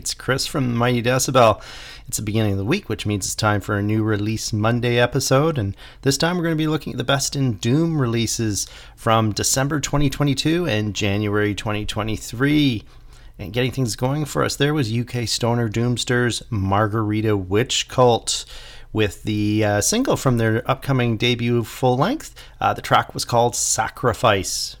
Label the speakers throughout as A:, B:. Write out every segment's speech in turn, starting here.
A: it's Chris from Mighty Decibel. It's the beginning of the week, which means it's time for a new release Monday episode. And this time we're going to be looking at the best in Doom releases from December 2022 and January 2023. And getting things going for us, there was UK Stoner Doomster's Margarita Witch Cult with the uh, single from their upcoming debut full length. Uh, the track was called Sacrifice.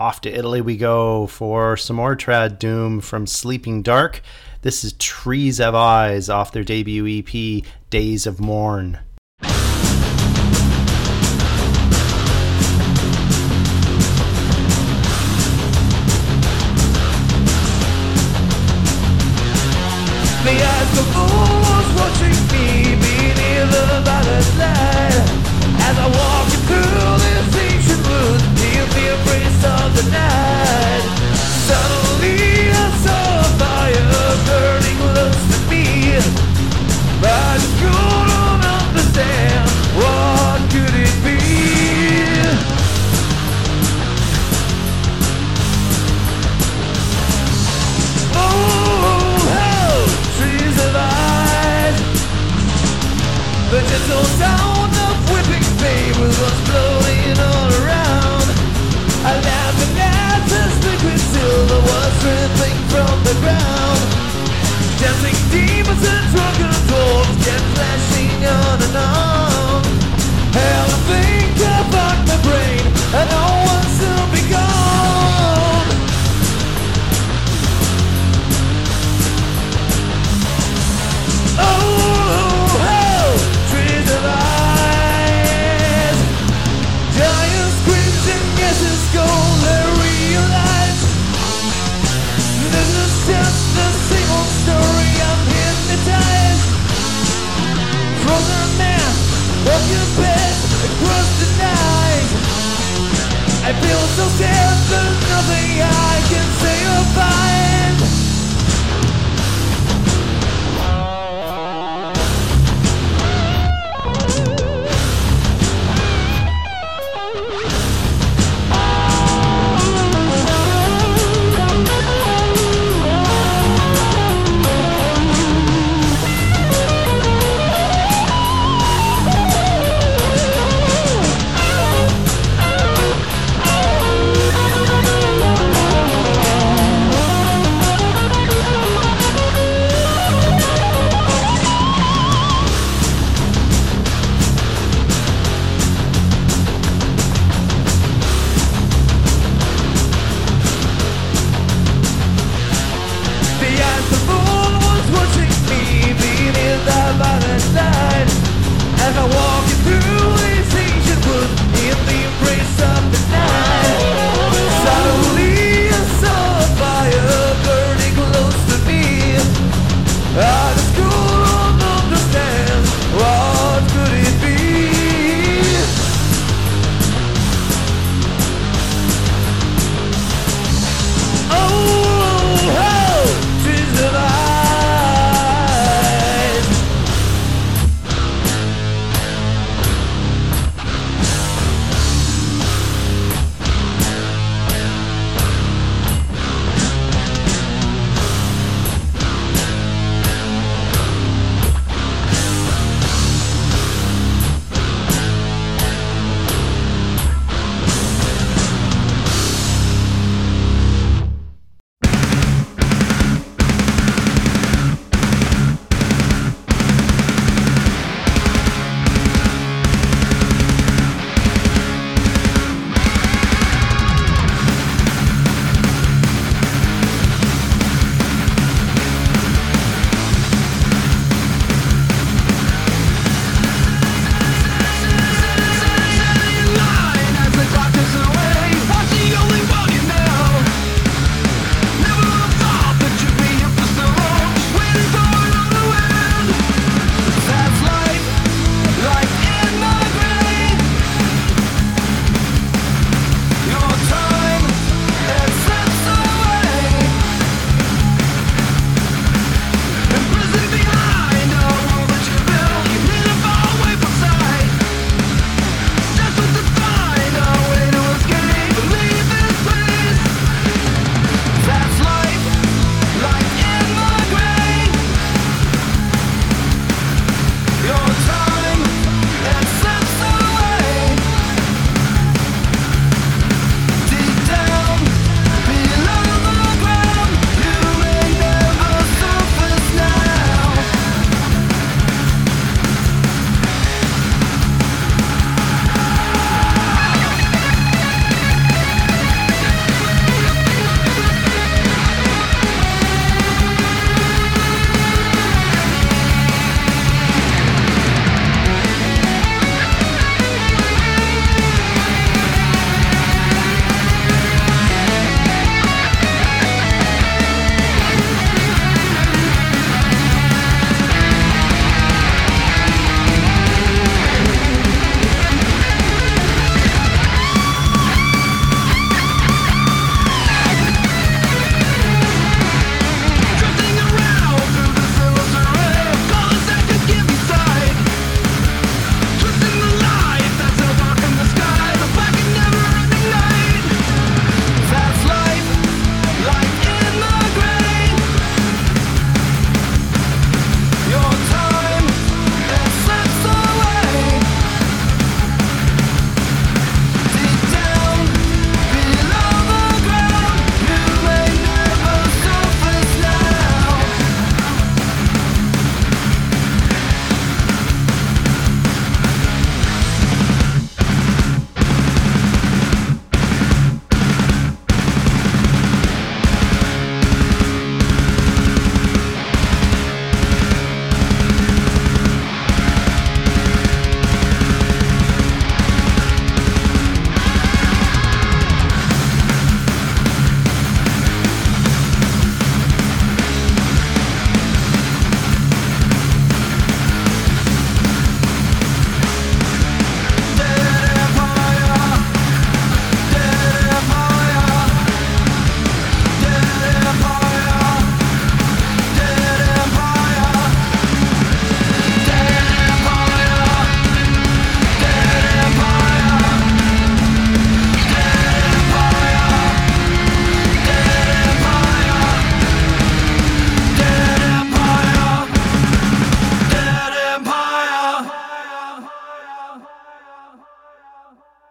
A: Off to Italy we go for some more trad doom from Sleeping Dark. This is Trees Have Eyes off their debut EP, Days of Mourn.
B: So sad,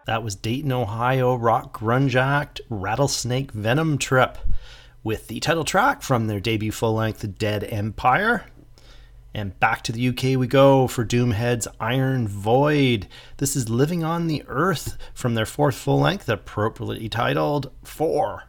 C: That was Dayton, Ohio rock grunge act Rattlesnake Venom Trip with the title track from their debut full length Dead Empire. And back to the UK we go for Doomhead's Iron Void. This is Living on the Earth from their fourth full length, appropriately titled Four.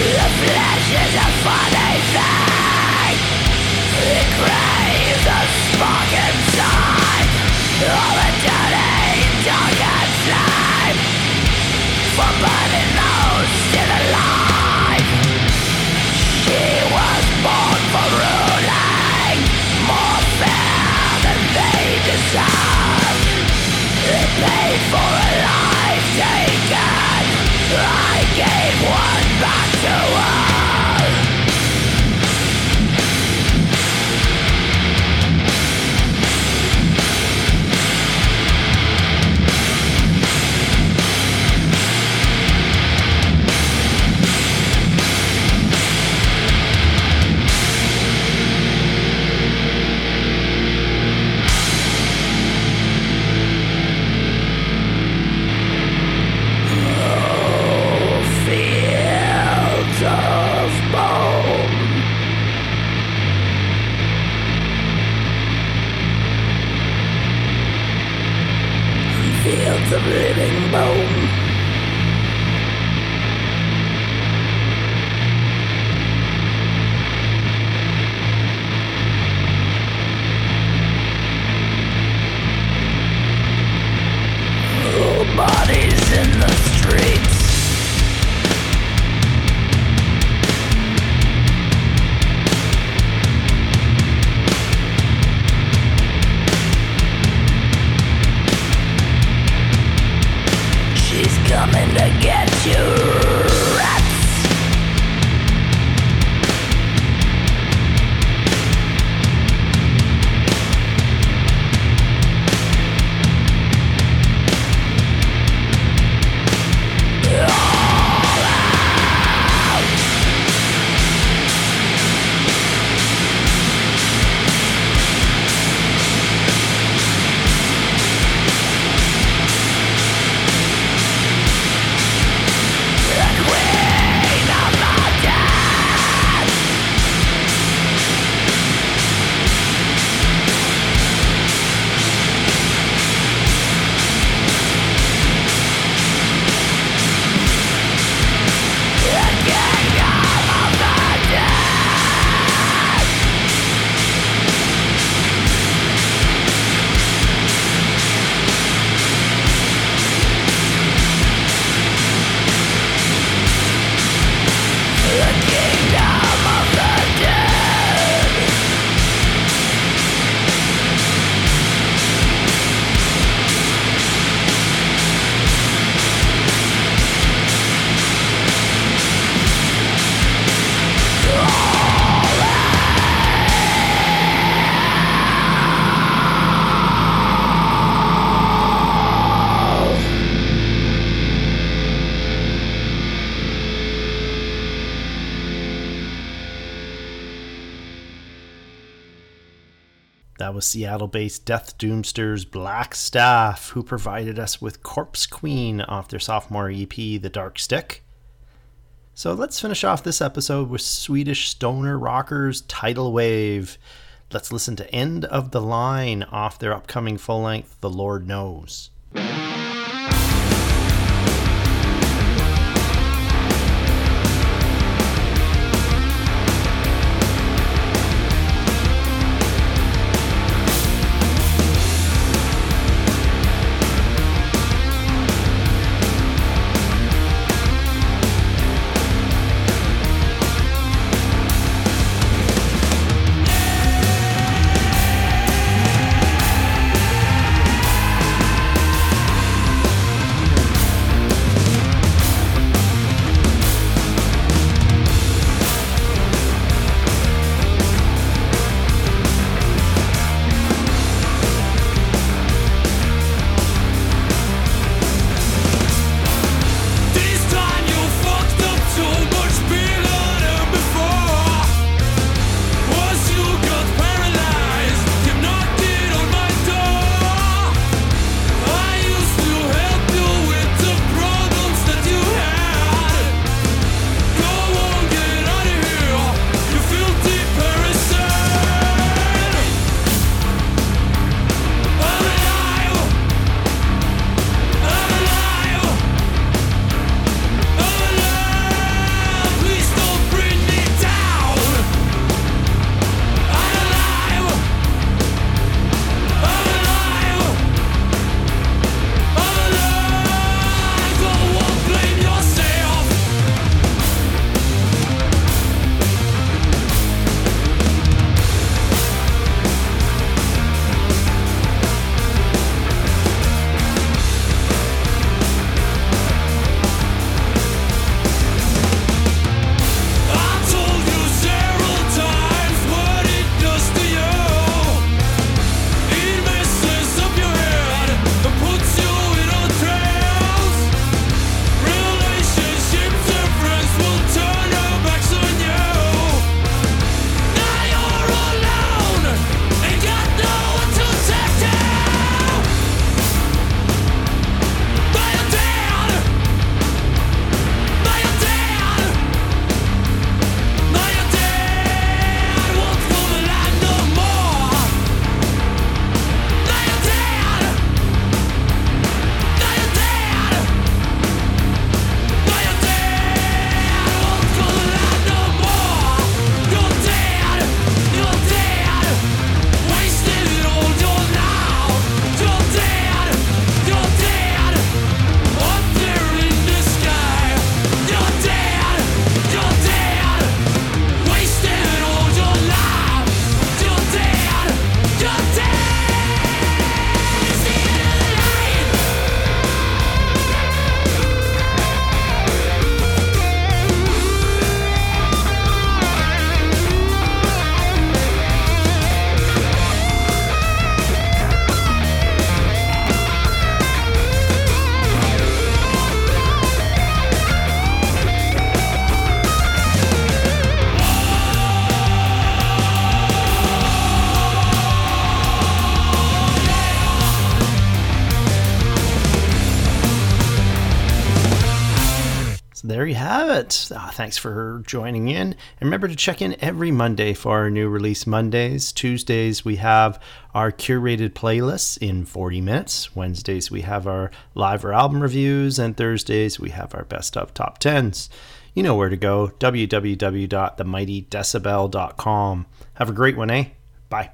A: The flesh is a funny thing.
D: Was Seattle based Death Doomsters Blackstaff, who provided us with Corpse Queen off their sophomore EP, The Dark Stick. So let's finish off this episode with Swedish stoner rockers Tidal Wave. Let's listen to End of the Line off their upcoming full length, The Lord Knows.
C: Uh, thanks for joining in. And remember to check in every Monday for our new release Mondays. Tuesdays, we have our curated playlists in 40 minutes. Wednesdays, we have our live or album reviews. And Thursdays, we have our best of top 10s. You know where to go www.themightydecibel.com. Have a great one, eh? Bye.